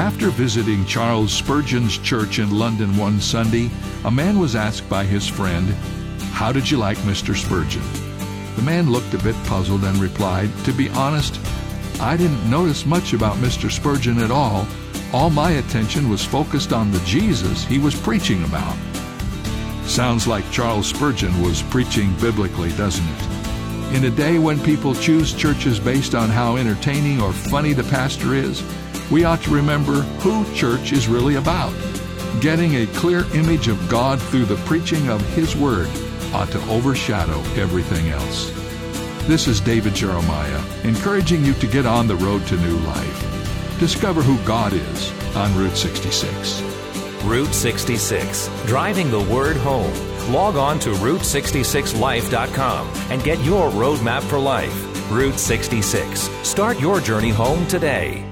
After visiting Charles Spurgeon's church in London one Sunday, a man was asked by his friend, How did you like Mr. Spurgeon? The man looked a bit puzzled and replied, To be honest, I didn't notice much about Mr. Spurgeon at all. All my attention was focused on the Jesus he was preaching about. Sounds like Charles Spurgeon was preaching biblically, doesn't it? In a day when people choose churches based on how entertaining or funny the pastor is, we ought to remember who church is really about. Getting a clear image of God through the preaching of His Word ought to overshadow everything else. This is David Jeremiah, encouraging you to get on the road to new life. Discover who God is on Route 66. Route 66, driving the word home. Log on to Route66Life.com and get your roadmap for life. Route 66. Start your journey home today.